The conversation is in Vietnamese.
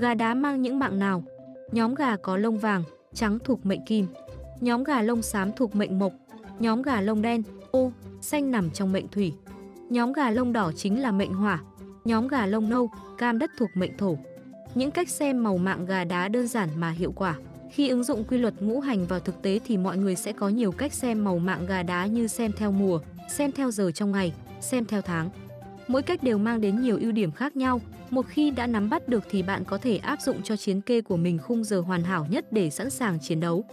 Gà đá mang những mạng nào? Nhóm gà có lông vàng, trắng thuộc mệnh kim. Nhóm gà lông xám thuộc mệnh mộc. Nhóm gà lông đen, ô, xanh nằm trong mệnh thủy. Nhóm gà lông đỏ chính là mệnh hỏa. Nhóm gà lông nâu, cam đất thuộc mệnh thổ. Những cách xem màu mạng gà đá đơn giản mà hiệu quả. Khi ứng dụng quy luật ngũ hành vào thực tế thì mọi người sẽ có nhiều cách xem màu mạng gà đá như xem theo mùa, xem theo giờ trong ngày, xem theo tháng. Mỗi cách đều mang đến nhiều ưu điểm khác nhau. Một khi đã nắm bắt được thì bạn có thể áp dụng cho chiến kê của mình khung giờ hoàn hảo nhất để sẵn sàng chiến đấu.